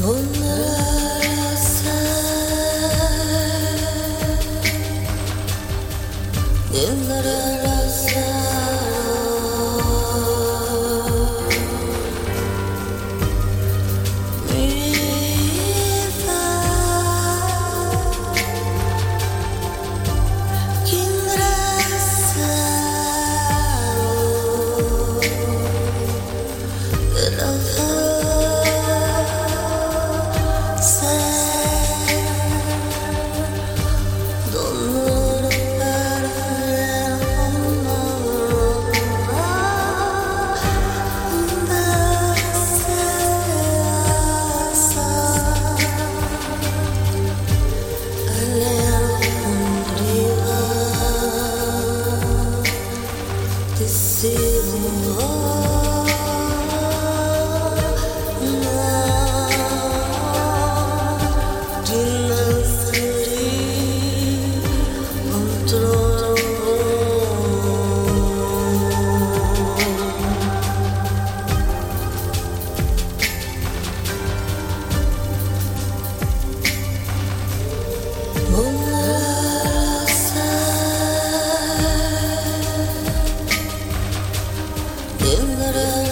Todo in the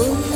home.